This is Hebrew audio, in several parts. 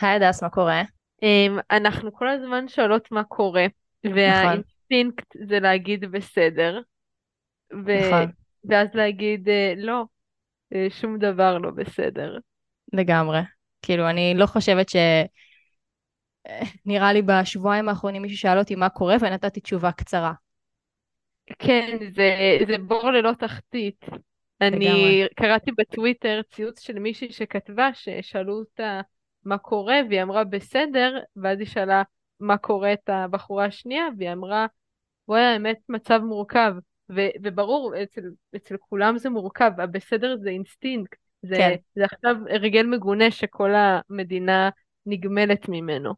היי הדס, מה קורה? אמ, אנחנו כל הזמן שואלות מה קורה, נכון, והאינסטינקט זה להגיד בסדר, ו... נכון, ואז להגיד אה, לא, אה, שום דבר לא בסדר. לגמרי. כאילו, אני לא חושבת ש... נראה לי בשבועיים האחרונים מישהו שאל אותי מה קורה ונתתי תשובה קצרה. כן, זה, זה בור ללא תחתית. לגמרי. אני קראתי בטוויטר ציוץ של מישהי שכתבה ששאלו אותה מה קורה, והיא אמרה בסדר, ואז היא שאלה מה קורה את הבחורה השנייה, והיא אמרה, וואי, האמת מצב מורכב. ו- וברור, אצל, אצל כולם זה מורכב, הבסדר זה אינסטינקט, זה, כן, זה עכשיו הרגל מגונה שכל המדינה נגמלת ממנו.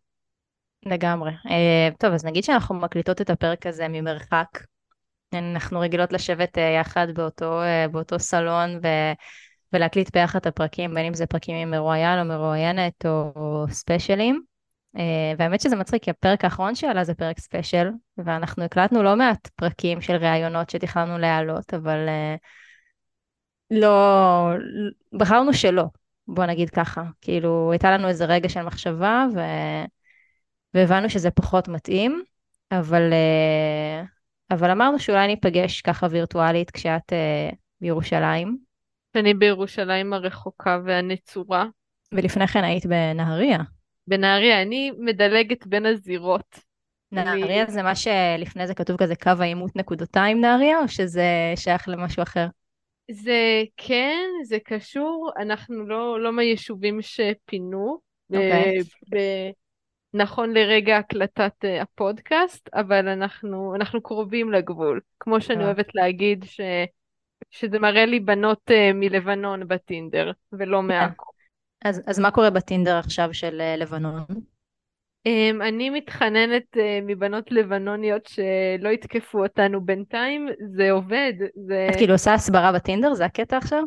לגמרי. אה, טוב, אז נגיד שאנחנו מקליטות את הפרק הזה ממרחק. אנחנו רגילות לשבת אה, יחד באותו, אה, באותו סלון ו... ולהקליט ביחד את הפרקים, בין אם זה פרקים עם מרואיין או מרואיינת או, ספיישלים. Uh, והאמת שזה מצחיק, כי הפרק האחרון שעלה זה פרק ספיישל, ואנחנו הקלטנו לא מעט פרקים של ראיונות שתכננו להעלות, אבל uh, לא, בחרנו שלא, בוא נגיד ככה. כאילו, הייתה לנו איזה רגע של מחשבה, ו... והבנו שזה פחות מתאים, אבל, uh, אבל אמרנו שאולי ניפגש ככה וירטואלית כשאת בירושלים, אני בירושלים הרחוקה והנצורה. ולפני כן היית בנהריה. בנהריה, אני מדלגת בין הזירות. נהריה אני... זה מה שלפני זה כתוב כזה קו העימות נקודתיים נהריה, או שזה שייך למשהו אחר? זה כן, זה קשור, אנחנו לא, לא מהיישובים שפינו, אוקיי. ב, ב, נכון לרגע הקלטת אה, הפודקאסט, אבל אנחנו, אנחנו קרובים לגבול. כמו שאני אה, אוהבת להגיד, ש, שזה מראה לי בנות אה, מלבנון בטינדר, ולא כן. מעכו. אז, אז מה קורה בטינדר עכשיו של אה, לבנון? אמ, אני מתחננת אה, מבנות לבנוניות שלא יתקפו אותנו בינתיים, זה עובד, זה... את כאילו עושה הסברה בטינדר? זה הקטע עכשיו?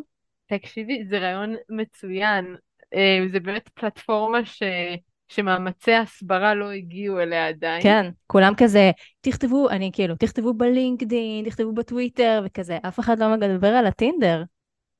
תקשיבי, זה רעיון מצוין. אה, זה באמת פלטפורמה ש... שמאמצי הסברה לא הגיעו אליה עדיין. כן, כולם כזה, תכתבו, אני כאילו, תכתבו בלינקדין, תכתבו בטוויטר וכזה, אף אחד לא מדבר על הטינדר.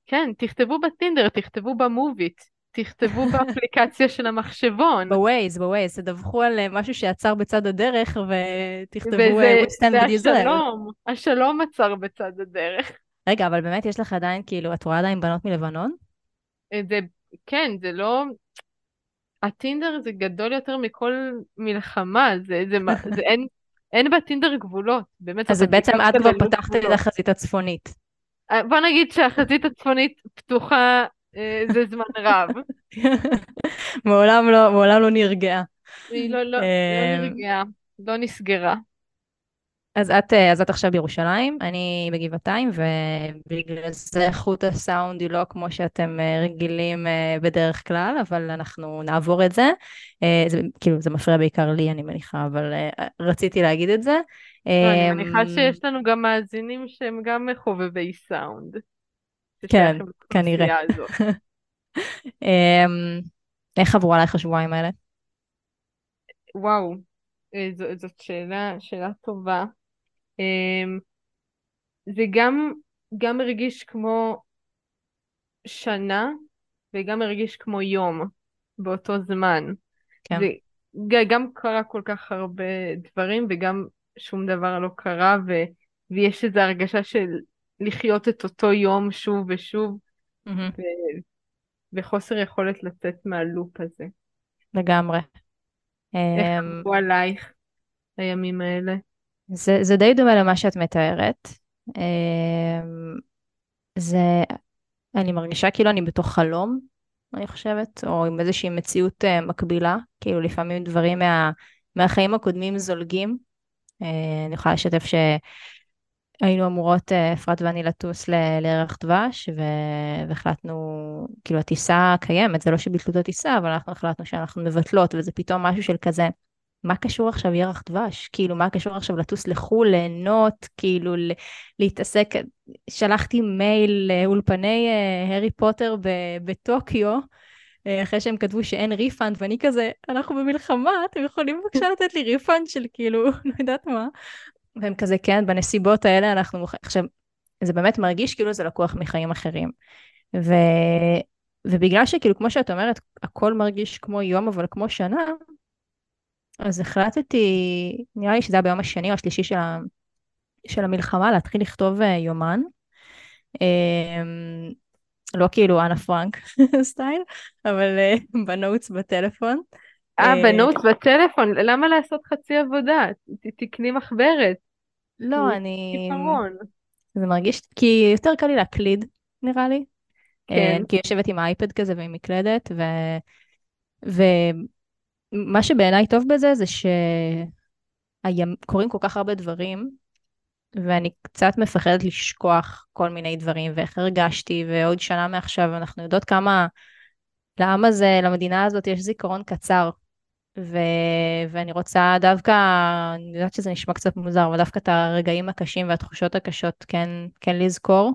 כן, תכתבו בטינדר, תכתבו במוביט, תכתבו באפליקציה של המחשבון. בווייז, בווייז, תדווחו על אה, משהו שעצר בצד הדרך ותכתבו אה, וזה stand זה. השלום, השלום עצר בצד הדרך. רגע, אבל באמת יש לך עדיין, כאילו, את רואה עדיין בנות מלבנון? אה, זה, כן, זה לא... הטינדר זה גדול יותר מכל מלחמה, זה, זה, זה אין, אין בטינדר גבולות, באמת, אז בעצם את כבר ללא פתחת את. החזית הצפונית. אה, בוא נגיד שהחזית הצפונית פתוחה אה, זה זמן רב. מעולם לא, מעולם לא נרגעה. היא לא, לא, לא אמ, נרגעה, לא נסגרה. אז את, אה, אז את עכשיו בירושלים, אני בגבעתיים, ובגלל זה איכות הסאונד היא לא כמו שאתם אה, רגילים אה, בדרך כלל, אבל אנחנו נעבור את זה. זה כאילו, זה מפריע בעיקר לי, אני מניחה, אבל רציתי להגיד את זה. לא, אני אמ, מניחה שיש לנו גם מאזינים שהם גם חובבי סאונד, כן, כנראה. אמ, איך עברו עלייך השבועיים האלה? וואו, זאת שאלה, שאלה טובה. אמ, זה גם, גם הרגיש כמו שנה וגם הרגיש כמו יום באותו זמן. כן. זה גם קרה כל כך הרבה דברים וגם שום דבר לא קרה ו, ויש איזו הרגשה של לחיות את אותו יום שוב ושוב מהמם, ו, וחוסר יכולת לצאת מהלופ הזה. לגמרי. איך אמ, עברו עלייך הימים האלה? זה, זה די דומה למה שאת מתארת. אמ, זה, אני מרגישה כאילו אני בתוך חלום, אני חושבת, או עם איזושהי מציאות אה, מקבילה, כאילו לפעמים דברים מה, מהחיים הקודמים זולגים. אה, אני יכולה לשתף שהיינו אמורות, אה, אפרת ואני, לטוס ל- לירח דבש, והחלטנו, כאילו הטיסה קיימת, זה לא שביטלו את הטיסה, אבל אנחנו החלטנו שאנחנו מבטלות, וזה פתאום משהו של כזה, מה קשור עכשיו ירח דבש? כאילו, מה קשור עכשיו לטוס לחו"ל, ליהנות, כאילו, להתעסק, שלחתי מייל לאולפני אה, הארי פוטר בטוקיו, אה, אחרי שהם כתבו שאין refund, ואני כזה, אנחנו במלחמה, אתם יכולים בבקשה לתת לי refund של כאילו, לא יודעת מה. והם כזה, כן, בנסיבות האלה אנחנו... מוכ... עכשיו, זה באמת מרגיש כאילו זה לקוח מחיים אחרים. ו... ובגלל שכאילו, כמו שאת אומרת, הכל מרגיש כמו יום, אבל כמו שנה, אז החלטתי, נראה לי שזה היה ביום השני או השלישי של, ה, של המלחמה, להתחיל לכתוב uh, יומן. Um, לא כאילו אנה פרנק סטייל, אבל uh, בנוטס בטלפון. אה, בנוטס בטלפון, למה לעשות חצי עבודה? תקני מחברת. לא, אני... פתרון. זה מרגיש, כי יותר קל לי להקליד, נראה לי. כן. כי יושבת עם האייפד כזה ועם מקלדת, ו... ומה שבעיניי טוב בזה זה שקורים כל כך הרבה דברים, ואני קצת מפחדת לשכוח כל מיני דברים, ואיך הרגשתי, ועוד שנה מעכשיו אנחנו יודעות כמה לעם הזה, למדינה הזאת, יש זיכרון קצר. ו... ואני רוצה דווקא, אני יודעת שזה נשמע קצת מוזר, אבל דווקא את הרגעים הקשים והתחושות הקשות כן, כן לזכור.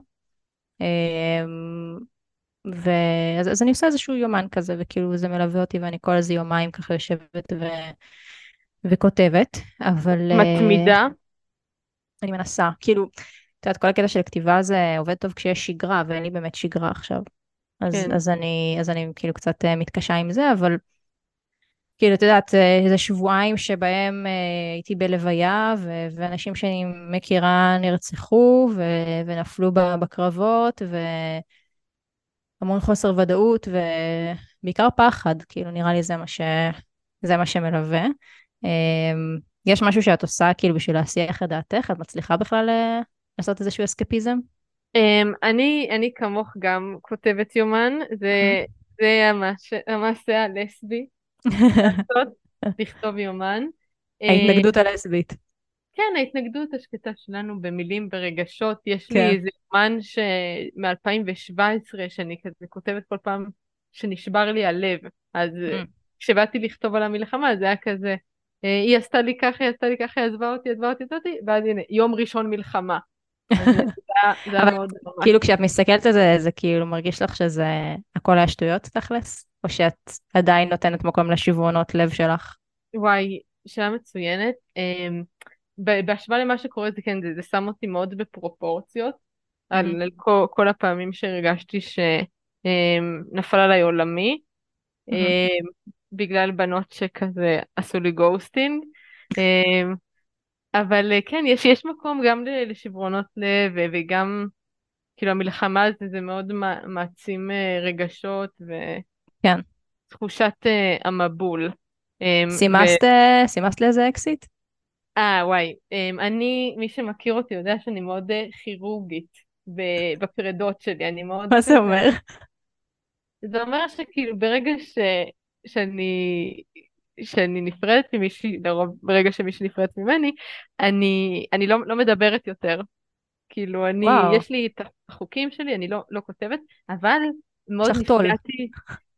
ואז אז אני עושה איזשהו יומן כזה, וכאילו זה מלווה אותי ואני כל איזה יומיים ככה יושבת ו... וכותבת, אבל... אה, מתמידה? אני מנסה, כאילו, את יודעת, כל הקטע של כתיבה זה עובד טוב כשיש שגרה, ואין לי באמת שגרה עכשיו. אז, כן. אז, אני, אז אני כאילו קצת אה, מתקשה עם זה, אבל כאילו, את יודעת, אה, איזה שבועיים שבהם הייתי בלוויה, ו- ואנשים שאני מכירה נרצחו ו- ונפלו בקרבות, ו- המון חוסר ודאות ובעיקר פחד, כאילו נראה לי זה מה, ש... זה מה שמלווה. אמ, יש משהו שאת עושה כאילו בשביל להסיח את דעתך? את מצליחה בכלל אה, לעשות איזשהו אסקפיזם? Um, אני, אני כמוך גם כותבת יומן, זה, זה המש, המעשה הלסבי, לעשות, לכתוב יומן. ההתנגדות הלסבית. כן, ההתנגדות השקטה שלנו במילים, ברגשות. יש כן. לי איזה יומן ש... מ-2017 שאני כזה כותבת כל פעם שנשבר לי הלב. אז mm. כשבאתי לכתוב על המלחמה זה היה כזה, אה, היא עשתה לי ככה, היא עשתה לי ככה, היא עזבה אותי, עזבה אותי, עזבה אותי, ואז הנה, יום ראשון מלחמה. זה היה מאוד ממש. כאילו כשאת מסתכלת על זה, זה כאילו מרגיש לך שזה הכל היה שטויות תכלס? או שאת עדיין נותנת מקום לשברונות לב שלך? וואי, שאלה מצוינת. אמ, בהשוואה למה שקורה זה כן, זה, זה שם אותי מאוד בפרופורציות, mm-hmm. על, על כל, כל הפעמים שהרגשתי שנפל עליי עולמי, mm-hmm. בגלל בנות שכזה עשו לי ghosting. אבל כן, יש, יש מקום גם לשברונות לב וגם כאילו המלחמה הזאת זה מאוד מעצים אה, רגשות ותחושת כן. המבול. סימסת לאיזה אקסית? אה, וואי. אמ, אני, מי שמכיר אותי יודע שאני מאוד אה, כירורגית בפרדות שלי, אני מאוד... מה זה אומר? זה אומר שכאילו ברגע ש... שאני... שאני נפרדת ממישהי, לרוב ברגע שמישהי נפרדת ממני, אני, אני לא, לא מדברת יותר. כאילו, אני, וואו. יש לי את החוקים שלי, אני לא, לא כותבת, אבל מאוד נפגעתי,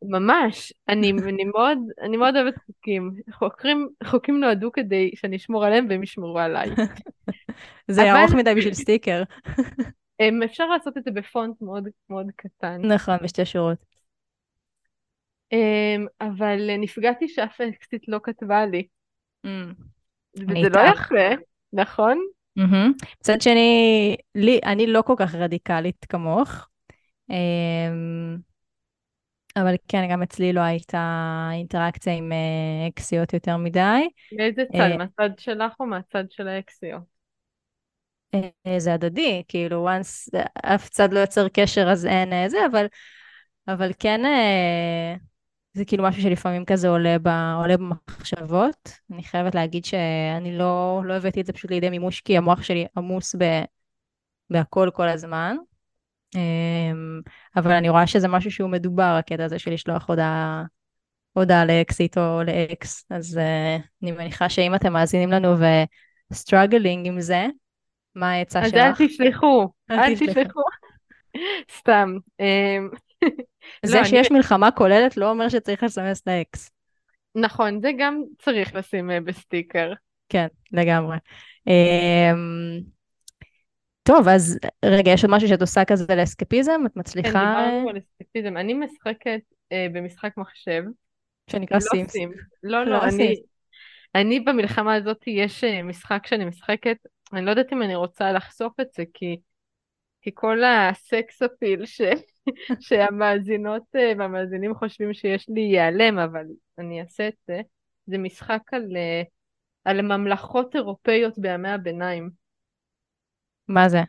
ממש, אני, אני, מאוד, אני מאוד אוהבת חוקים. חוקרים, חוקים נועדו כדי שאני אשמור עליהם והם ישמרו עליי. זה אבל... ארוך מדי בשביל סטיקר. אפשר לעשות את זה בפונט מאוד מאוד קטן. נכון, בשתי שורות. אמ, אבל נפגעתי שאף אקסית לא כתבה לי. Mm. וזה לא יפה, נכון? מצד שני, לי, אני לא כל כך רדיקלית כמוך. אבל כן, גם אצלי לא הייתה אינטראקציה עם אה, אקסיות יותר מדי. מאיזה צד? אה, מהצד שלך או מהצד של האקסיות? אה, זה הדדי, כאילו, once אף צד לא יוצר קשר אז אין זה, אבל, אבל כן, זה כאילו משהו שלפעמים כזה עולה, ב, עולה במחשבות. אני חייבת להגיד שאני לא, לא הבאתי את זה פשוט לידי מימוש, כי המוח שלי עמוס ב, בהכל כל הזמן. אמ, אבל אני רואה שזה משהו שהוא מדובר, הקטע הזה של לשלוח הודעה, הודעה לאקסית או לאקס, אז uh, אני מניחה שאם אתם מאזינים לנו ו struggling עם זה, מה העצה שלך? אז אל תשלחו, אל תשלחו. סתם. אמ, זה לא, שיש. מלחמה כוללת לא אומר שצריך לסמס לאקס. נכון, זה גם צריך לשים אה, בסטיקר. כן, לגמרי. טוב, אז רגע, יש עוד משהו שאת עושה כזה לאסקפיזם? את מצליחה... כן, דיברנו על אסקפיזם. אני משחקת אה, במשחק מחשב. שנקרא לא סימס. סימס. לא, לא, לא אני... אני במלחמה הזאת, יש אה, משחק שאני משחקת, אני לא יודעת אם אני רוצה לחשוף את זה, כי, כי כל הסקס אפיל ש... שהמאזינות אה, והמאזינים חושבים שיש לי ייעלם, אבל אני אעשה את זה. זה משחק על, אה, על ממלכות אירופאיות בימי הביניים. מה זה?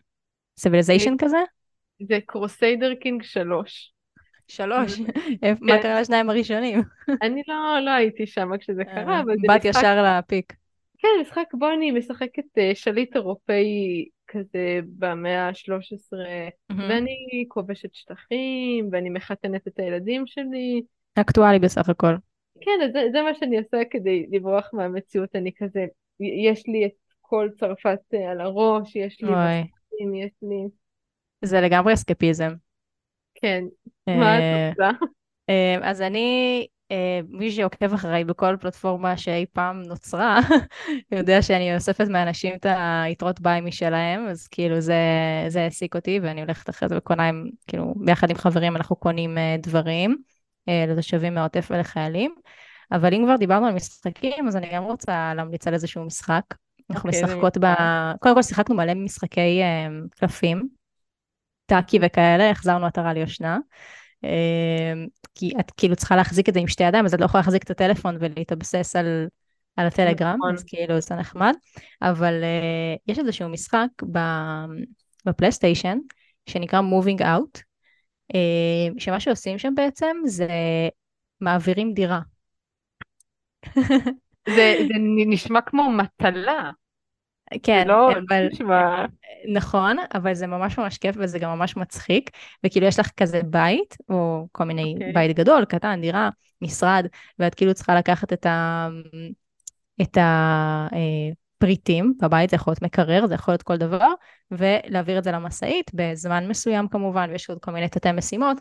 Civilization כזה? זה Crusader Kings 3. שלוש. מה כן. קרה לשניים הראשונים? אני לא, לא הייתי שם כשזה קרה, אבל זה משחק, ישר ל peak. כן, משחק בו אני משחקת אה, שליט אירופאי כזה במאה ה-13, ואני כובשת שטחים, ואני מחתנת את הילדים שלי. אקטואלי בסך הכל. כן, זה, זה מה שאני עושה כדי לברוח מהמציאות, אני כזה, יש לי את כל צרפת אה, על הראש, יש לי. בתים, יש לי... זה לגמרי אסקפיזם. כן, מה את אה, עושה? אה, אז אני, אה, מי שעוקב אחריי בכל פלטפורמה שאי פעם נוצרה, יודע שאני אוספת מאנשים את היתרות ביי משלהם, אז כאילו זה, זה העסיק אותי, ואני הולכת אחרי זה וקונה עם, כאילו, ביחד עם חברים אנחנו קונים אה, דברים אה, לתושבים מהעוטף ולחיילים. אבל אם כבר דיברנו על משחקים, אז אני גם רוצה להמליץ על איזשהו משחק. אנחנו אוקיי, משחקות ב... משחק. קודם כל שיחקנו מלא משחקי אה, קלפים, טאקי וכאלה, החזרנו עטרה ליושנה. אה, כי את כאילו צריכה להחזיק את זה עם שתי ידיים, אז את לא יכולה להחזיק את הטלפון ולהתבסס על, על הטלגרם, נכון. אז כאילו זה נחמד. אבל uh, יש איזשהו משחק ב, בפלייסטיישן, שנקרא Moving Out, uh, שמה שעושים שם בעצם זה מעבירים דירה. זה, זה נשמע כמו מטלה, כן, לא אבל נשמע... נכון, אבל זה ממש ממש כיף וזה גם ממש מצחיק, וכאילו יש לך כזה בית, או כל מיני, אוקיי. בית גדול, קטן, דירה, משרד, ואת כאילו צריכה לקחת את ה... את הפריטים בבית, זה יכול להיות מקרר, זה יכול להיות כל דבר, ולהעביר את זה למשאית בזמן מסוים כמובן, ויש עוד כל מיני תתי משימות,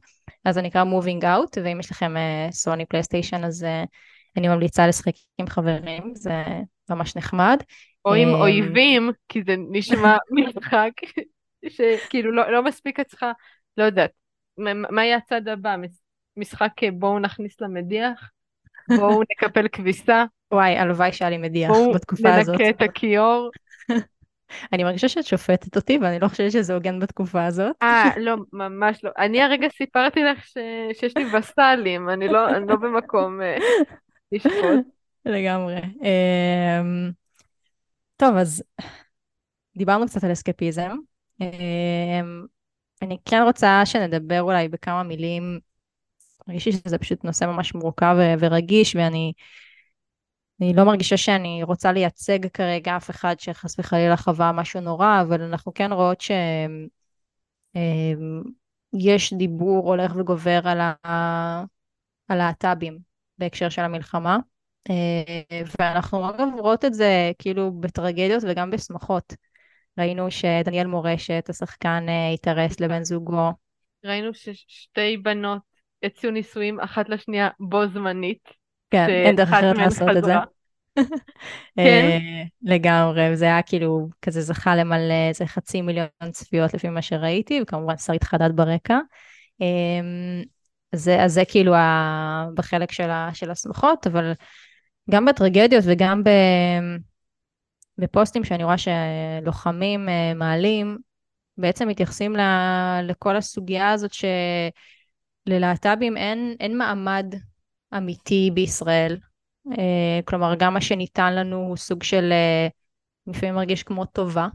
אז זה נקרא Moving Out, ואם יש לכם סוני פלייסטיישן, אז אה, אני ממליצה לשחק עם חברים, זה ממש נחמד. או עם אמ, אויבים, כי זה נשמע משחק שכאילו לא, לא מספיק את צריכה, לא יודעת, מה יהיה הצד הבא? מש- משחק אה, בואו נכניס למדיח, בואו נקפל כביסה, וואי, הלוואי שהיה לי מדיח בואו בתקופה הזאת. ננקה את הכיור. אני מרגישה שאת שופטת אותי, ואני לא חושבת שזה הוגן בתקופה הזאת. אה, לא, ממש לא. אני הרגע סיפרתי לך ש... שיש לי וסלים, אני לא, אני לא במקום אה, לשפוט. לגמרי. אמ, טוב, אז דיברנו קצת על אסקפיזם. אמ, אני כן רוצה שנדבר אולי בכמה מילים, מרגיש לי שזה פשוט נושא ממש מורכב ורגיש, ואני אני לא מרגישה שאני רוצה לייצג כרגע אף אחד שחס וחלילה חווה משהו נורא, אבל אנחנו כן רואות שיש דיבור הולך וגובר על הלהט"בים בהקשר של המלחמה. אה, ואנחנו אגב רואות את זה כאילו בטרגדיות וגם בשמחות. ראינו שדניאל מורשת, השחקן, אה, התארס לבן זוגו. ראינו ששתי בנות הציעו נישואים אחת לשנייה בו זמנית. כן, אין דרך אחרת לעשות את זה. חזרה. אה, לגמרי, וזה היה כאילו, כזה זכה למלא איזה חצי מיליון צפיות לפי מה שראיתי, וכמובן שרית חדד ברקע. זה, אז זה כאילו ה, בחלק של, ה, של השמחות, אבל גם בטרגדיות וגם ב, בפוסטים שאני רואה שלוחמים אה, מעלים, בעצם מתייחסים ל, לכל הסוגיה הזאת שללהט"בים אין, אין מעמד אמיתי בישראל. אה, כלומר, גם מה שניתן לנו הוא סוג של, אה, לפעמים מרגיש כמו טובה.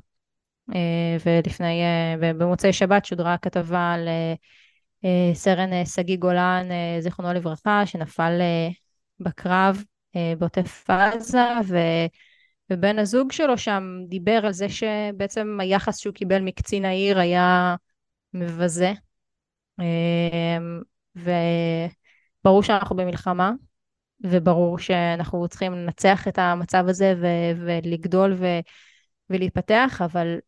ולפני, ובמוצאי שבת שודרה כתבה על סרן שגיא גולן, זיכרונו לברכה, שנפל בקרב בעוטף עזה, ו... ובן הזוג שלו שם דיבר על זה שבעצם היחס שהוא קיבל מקצין העיר היה מבזה. אה, וברור שאנחנו במלחמה, וברור שאנחנו צריכים לנצח את המצב הזה ו- ולגדול ו- ולהתפתח, אבל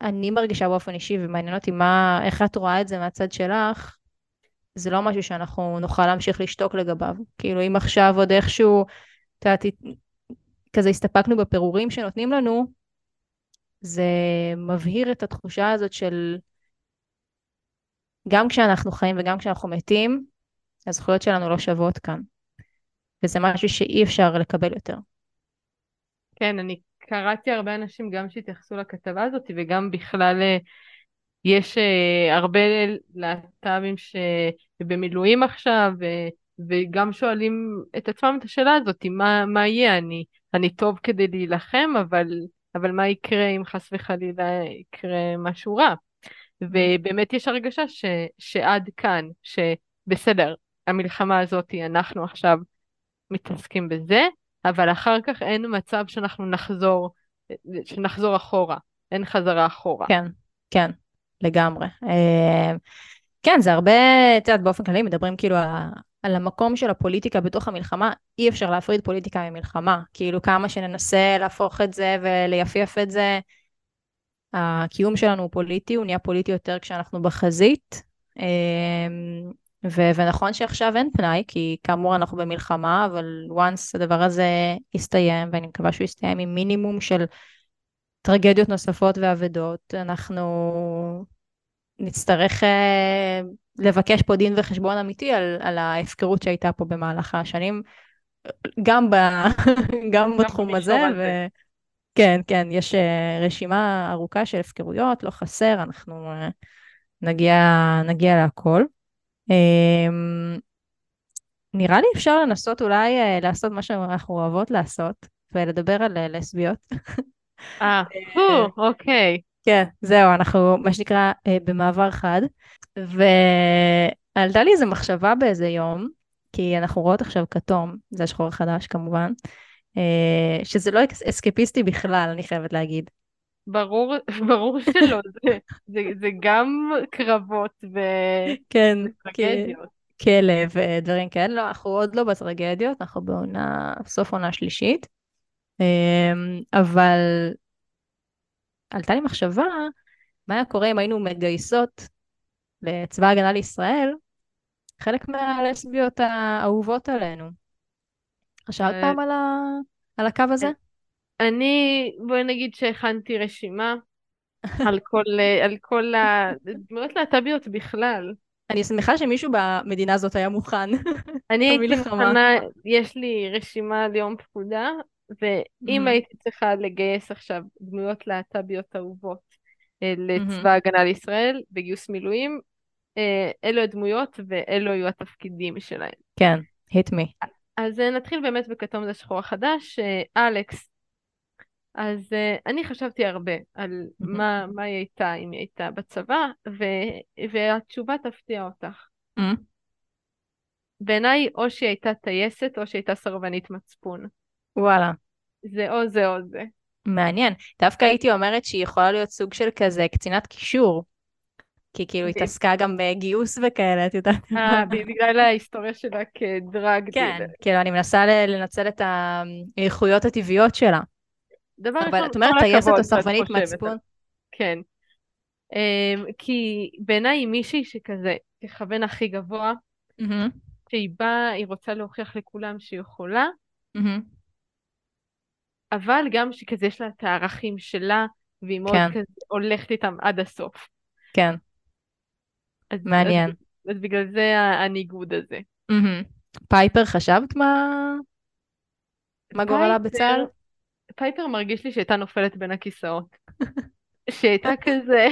אני מרגישה באופן אישי, ומעניין אותי מה, איך את רואה את זה מהצד שלך, זה לא משהו שאנחנו נוכל להמשיך לשתוק לגביו. כאילו, אם עכשיו עוד איכשהו, את יודעת, כזה הסתפקנו בפירורים שנותנים לנו, זה מבהיר את התחושה הזאת של גם כשאנחנו חיים וגם כשאנחנו מתים, הזכויות שלנו לא שוות כאן. וזה משהו שאי אפשר לקבל יותר. כן, אני קראתי הרבה אנשים גם שהתייחסו לכתבה הזאת וגם בכלל אה, יש uh, הרבה להט"בים שבמילואים עכשיו, ו- וגם שואלים את עצמם את השאלה הזאת, מה, מה יהיה? אני, אני טוב כדי להילחם, אבל, אבל מה יקרה אם חס וחלילה יקרה משהו רע? ובאמת יש הרגשה ש, שעד כאן, שבסדר, המלחמה הזאת, אנחנו עכשיו מתעסקים בזה, אבל אחר כך אין מצב שאנחנו נחזור, שנחזור אחורה, אין חזרה אחורה. כן, כן, לגמרי. אה, כן, זה הרבה, את יודעת, באופן כללי מדברים כאילו על המקום של הפוליטיקה בתוך המלחמה, אי אפשר להפריד פוליטיקה ממלחמה. כאילו כמה שננסה להפוך את זה וליפייף את זה, הקיום שלנו הוא פוליטי, הוא נהיה פוליטי יותר כשאנחנו בחזית. אמ, ו- ונכון שעכשיו אין פנאי, כי כאמור אנחנו במלחמה, אבל once הדבר הזה יסתיים, ואני מקווה שהוא יסתיים עם מינימום של טרגדיות נוספות ואבדות, אנחנו נצטרך uh, לבקש פה דין וחשבון אמיתי על, על ההפקרות שהייתה פה במהלך השנים, גם, ב, גם בתחום הזה, ו... כן, כן, יש uh, רשימה ארוכה של הפקרויות, לא חסר, אנחנו uh, נגיע, נגיע להכל. Um, נראה לי אפשר לנסות אולי לעשות מה שאנחנו אוהבות לעשות, ולדבר על לסביות. אה, אוקיי. כן, זהו, אנחנו מה שנקרא uh, במעבר חד, ועלתה לי איזו מחשבה באיזה יום, כי אנחנו רואות עכשיו כתום, זה השחור החדש כמובן, שזה לא אסקפיסטי בכלל, אני חייבת להגיד. ברור, ברור שלא, זה, זה, זה גם קרבות ו... כן, וטרגדיות. כלב ודברים כאלה, לא, אנחנו עוד לא בטרגדיות, אנחנו בעונה, סוף עונה שלישית. אמ, אבל עלתה לי מחשבה, מה היה קורה אם היינו מגייסות לצבא ההגנה לישראל חלק מהלסביות האהובות עלינו. חשבת אה, פעם על, ה... על הקו הזה? אני, בואי נגיד שהכנתי רשימה על כל, על כל הדמויות להט"ביות בכלל. אני שמחה שמישהו במדינה הזאת היה מוכן. אני הייתי מוכנה, יש לי רשימה ליום פקודה, ואם mm-hmm. הייתי צריכה לגייס עכשיו דמויות להט"ביות אהובות אה, לצבא ההגנה לישראל בגיוס מילואים, אה, אלו הדמויות ואלו היו התפקידים שלהם. כן, hit me. אז אה, נתחיל באמת בכתום זה שחור החדש. אלכס אז אני חשבתי הרבה על mm-hmm. מה, מה היא הייתה אם היא הייתה בצבא, ו, והתשובה תפתיע אותך. Mm-hmm. בעיניי או שהיא הייתה טייסת או שהיא הייתה סרבנית מצפון. וואלה. זה או זה או זה. מעניין. דווקא הייתי אומרת שהיא יכולה להיות סוג של כזה קצינת קישור. כי כאילו היא התעסקה גם בגיוס וכאלה, את יודעת. אה, בגלל ההיסטוריה שלה כדרג. כן, כאילו אני מנסה לנצל את האיכויות הטבעיות שלה. דבר ראשון, אבל את אומרת טייסת או סרבנית מצפון? כן. Um, כי בעיניי היא מישהי שכזה תכוון הכי גבוה. שהיא באה, היא רוצה להוכיח לכולם שהיא יכולה. אבל גם שכזה יש לה את הערכים שלה, והיא מאוד כן. כזה הולכת איתם עד הסוף. כן. אז, מעניין. אז, אז בגלל זה הניגוד הזה. Mm-hmm. פייפר, חשבת מה, מה גורלה בצה"ל? פייפר מרגיש לי שהייתה נופלת בין הכיסאות. שהייתה כזה,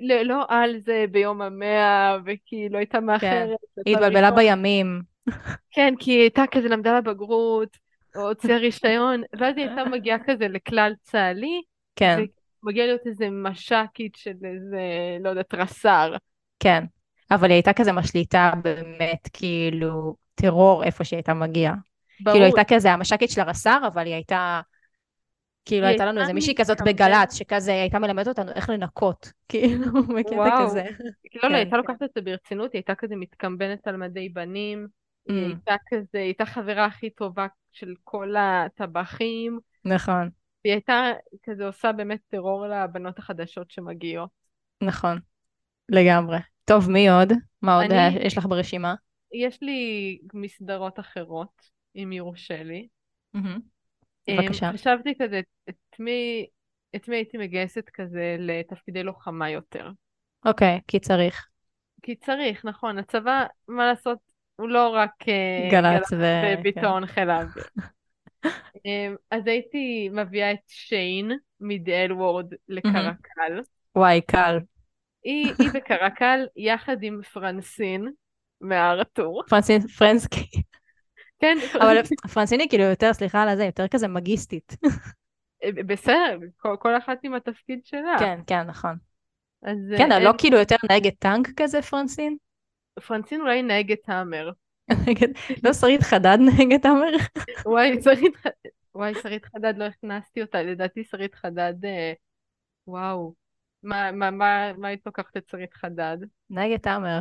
לא, לא על זה ביום המאה, וכאילו הייתה מאחרת. כן, היא התבלבלה בימים. כן, כי היא הייתה כזה למדה לבגרות, או הוציאה רישיון, ואז היא הייתה מגיעה כזה לכלל צה"לי, כן. ומגיעה להיות איזה מש"קית של איזה, לא יודעת, רס"ר. כן, אבל היא הייתה כזה משליטה באמת, כאילו, טרור איפה שהיא הייתה מגיעה. ברור. כאילו הייתה כזה המש"קית של הרס"ר, אבל היא הייתה כאילו הייתה לנו איזה מישהי כזאת בגל"צ, שכזה הייתה מלמדת אותנו איך לנקות, כאילו, בקטע כזה. לא, לא, הייתה לוקחת את זה ברצינות, היא הייתה כזה מתקמבנת על מדי בנים, היא mm. הייתה כזה, היא הייתה חברה הכי טובה של כל הטבחים. נכון. היא הייתה כזה עושה באמת טרור לבנות החדשות שמגיעות. נכון, לגמרי. טוב, מי עוד? מה עוד יש לך ברשימה? יש לי מסדרות אחרות, אם יורשה לי. בבקשה. חשבתי כזה, את מי, את מי הייתי מגייסת כזה לתפקידי לוחמה יותר. אוקיי, כי צריך. כי צריך, נכון. הצבא, מה לעשות, הוא לא רק אה, גל"צ כן. חיל האוויר. אמ, אז הייתי מביאה את שיין מדאל וורד לקרקל. וואי, קל. היא, היא וקרקל יחד עם פרנסין מהארתור. פרנסין פרנסקי. כן, אבל פרנסיני כאילו יותר, סליחה על הזה, יותר כזה מגיסטית. בסדר, כל, כל אחת עם התפקיד שלה. כן, כן, נכון. אז כן, אה, לא כאילו יותר נהגת טנק כזה, פרנסין? פרנסין אולי נהגת האמר. לא שרית חדד נהגת האמר? וואי, שרית ח- וואי, שרית חדד, לא הכנסתי אותה, לדעתי שרית חדד, אה, וואו. מה, מה, מה, מה היית לוקחת את שרית חדד? נהגת האמר.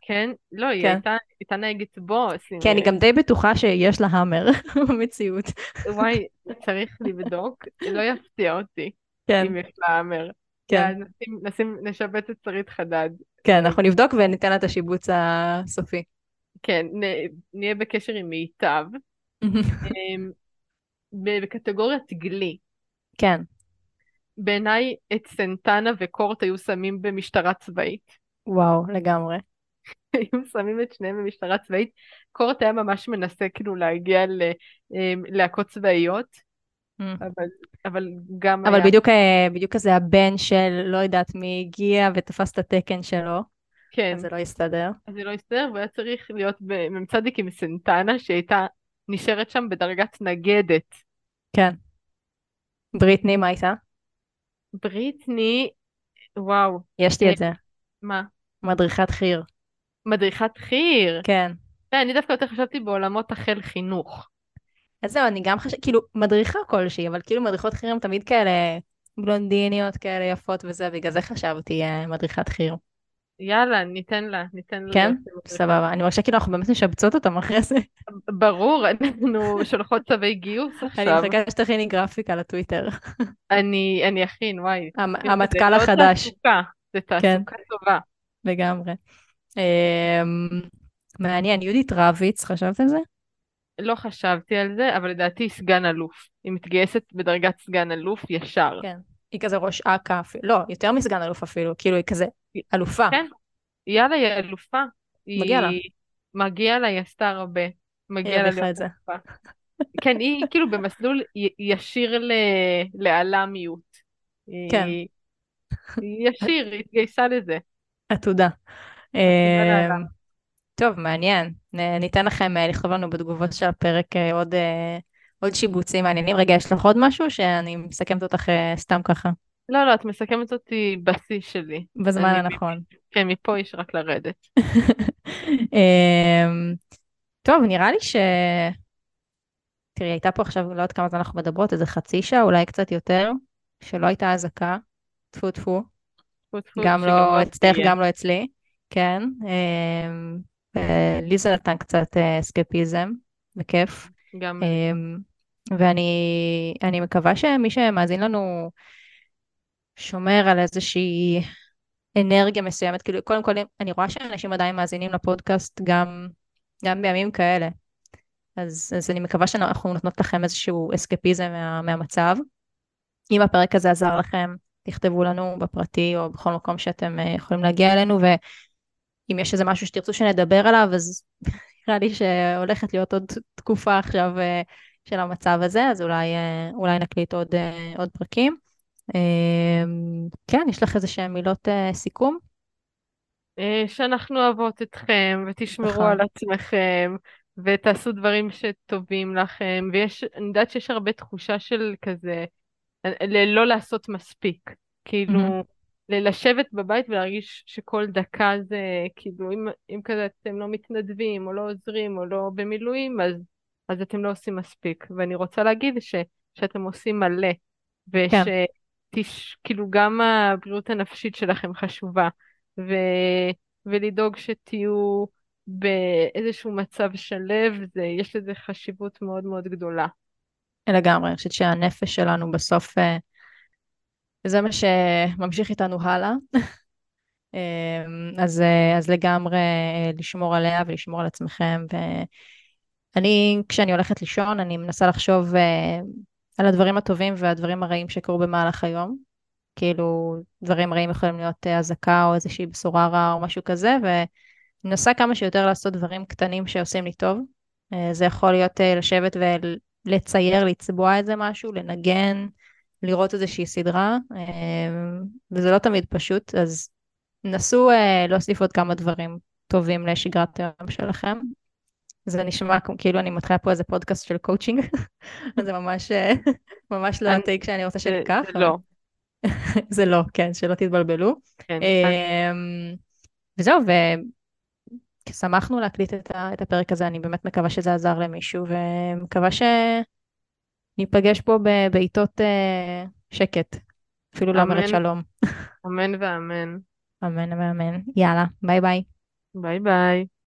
כן? לא, היא כן. הייתה, הייתה נהגת בוס. כן, אני אה, גם די בטוחה שיש לה האמר במציאות. וואי, צריך לבדוק, לא יפתיע אותי כן, אם יש לה האמר. כן, נשים, נשים, נשבץ את שרית חדד. כן, אנחנו נבדוק וניתן לה את השיבוץ הסופי. כן, נ, נהיה בקשר עם מיטב. אמ, בקטגוריית גלי, כן, בעיניי את סנטנה וקורט היו שמים במשטרה צבאית. וואו, לגמרי. היו שמים את שניהם במשטרה צבאית. קורט היה ממש מנסה כאילו להגיע ללהקות צבאיות, אבל, אבל גם אבל היה, בדיוק, אה, בדיוק כזה הבן של לא יודעת מי הגיע ותפס את התקן שלו, כן, אז זה לא יסתדר. אז זה לא הסתדר והיה צריך להיות במ"צ עם סנטנה שהייתה נשארת שם בדרגת נגדת. כן. בריטני, מה הייתה? בריטני, וואו, יש לי את זה. מה? מדריכת חי"ר. מדריכת חי"ר. כן. אני דווקא יותר חשבתי בעולמות החל חינוך. אז זהו, אני גם חושבת, כאילו, מדריכה כלשהי, אבל כאילו מדריכות חי"ר הן תמיד כאלה בלונדיניות כאלה יפות וזה, בגלל זה חשבתי אה, מדריכת חי"ר. יאללה, ניתן לה, ניתן לה. כן? סבבה. אני מרגישה כאילו אנחנו באמת משבצות אותם אחרי זה. ברור, אנחנו שולחות צווי גיוס אני עכשיו. מחכה שתכיני גרפיקה לטוויטר. אני אני אכין, וואי. המטכ"ל מאוד החדש, תעסוקה, זה כן. תעסוקה טובה. לגמרי. אמ, מעניין, יהודית רביץ, חשבת על זה? לא חשבתי על זה, אבל לדעתי היא סגן אלוף. היא מתגייסת בדרגת סגן אלוף ישר. כן. היא כזה ראש אכ"א, אפילו- לא, יותר מסגן אלוף אפילו, כאילו היא כזה אלופה. כן. יאללה, היא אלופה. מגיע לה. היא- מגיע לה, היא עשתה הרבה. מגיע לה להיות. אלופה. כן, היא כאילו במסלול ישיר ל... לעלמיות. כן. היא ישיר, היא התגייסה לזה. עתודה. אמ, טוב, מעניין. ניתן לכם אה, לכתוב לנו בתגובות של הפרק אה, עוד, אה, עוד שיבוצים מעניינים. רגע, יש לך עוד משהו שאני מסכמת אותך סתם ככה, לא, לא, את מסכמת אותי בשיא שלי. בזמן הנכון. כן, מפה יש רק לרדת. אמ, טוב, נראה לי ש... תראי, הייתה פה עכשיו, לא יודעת כמה זמן אנחנו מדברות, איזה חצי שעה, אולי קצת יותר, שלא הייתה אזעקה. טפו טפו. גם לא אצלך. גם לא אצלי. כן. לי זה נתן קצת אה, אסקפיזם, בכיף. גם אמ, ואני אני מקווה שמי שמאזין לנו שומר על איזושהי אנרגיה מסוימת. כאילו, קודם כל, אני רואה שאנשים עדיין מאזינים לפודקאסט גם, גם בימים כאלה. אז, אז אני מקווה שאנחנו נותנות לכם איזשהו אסקפיזם מה, מהמצב. אם הפרק הזה עזר לכם, תכתבו לנו בפרטי או בכל מקום שאתם אה, יכולים להגיע אלינו, ואם יש איזה משהו שתרצו שנדבר עליו, אז נראה לי שהולכת להיות עוד תקופה עכשיו אה, של המצב הזה, אז אולי, אה, אולי נקליט עוד, אה, עוד פרקים. אה, כן, יש לך איזה שהן מילות סיכום? שאנחנו אוהבות אתכם, ותשמרו נכון. על עצמכם, ותעשו דברים שטובים לכם, ויש, אני יודעת שיש הרבה תחושה של כזה, אה, ל- לא לעשות מספיק. כאילו, מהמם. ל- לשבת בבית ולהרגיש שכל דקה זה, כאילו, אם, אם כזה אתם לא מתנדבים, או לא עוזרים, או לא במילואים, אז, אז אתם לא עושים מספיק. ואני רוצה להגיד ש, שאתם עושים מלא, כן. וש... כאילו גם הבריאות הנפשית שלכם חשובה, ו... ולדאוג שתהיו באיזשהו מצב שלב, זה... יש לזה חשיבות מאוד מאוד גדולה. לגמרי, אני חושבת שהנפש שלנו בסוף, אה, זה מה שממשיך איתנו הלאה. אה, אז, אה, אז לגמרי אה, לשמור עליה ולשמור על עצמכם. ואני, כשאני הולכת לישון, אני מנסה לחשוב אה, על הדברים הטובים והדברים הרעים שקרו במהלך היום. כאילו, דברים רעים יכולים להיות אזעקה או איזושהי בשורה רעה או משהו כזה, ואני מנסה כמה שיותר לעשות דברים קטנים שעושים לי טוב. זה יכול להיות לשבת ולצייר, לצבוע איזה משהו, לנגן, לראות איזושהי סדרה, אה, וזה לא תמיד פשוט, אז נסו אה, להוסיף עוד כמה דברים טובים לשגרת היום שלכם. זה נשמע כאילו אני מתחילה פה איזה פודקאסט של קואוצ'ינג, זה ממש, אה, ממש לא ה take שאני רוצה שניקח. לא, זה לא, כן, שלא תתבלבלו. כן. אמ, וזהו, ושמחנו להקליט את, הפרק הזה, אני באמת מקווה שזה עזר למישהו, ומקווה שניפגש פה בעיתות אה, שקט, אפילו לא אומרת. שלום. אמן ואמן. אמן ואמן. יאללה, ביי ביי. ביי ביי.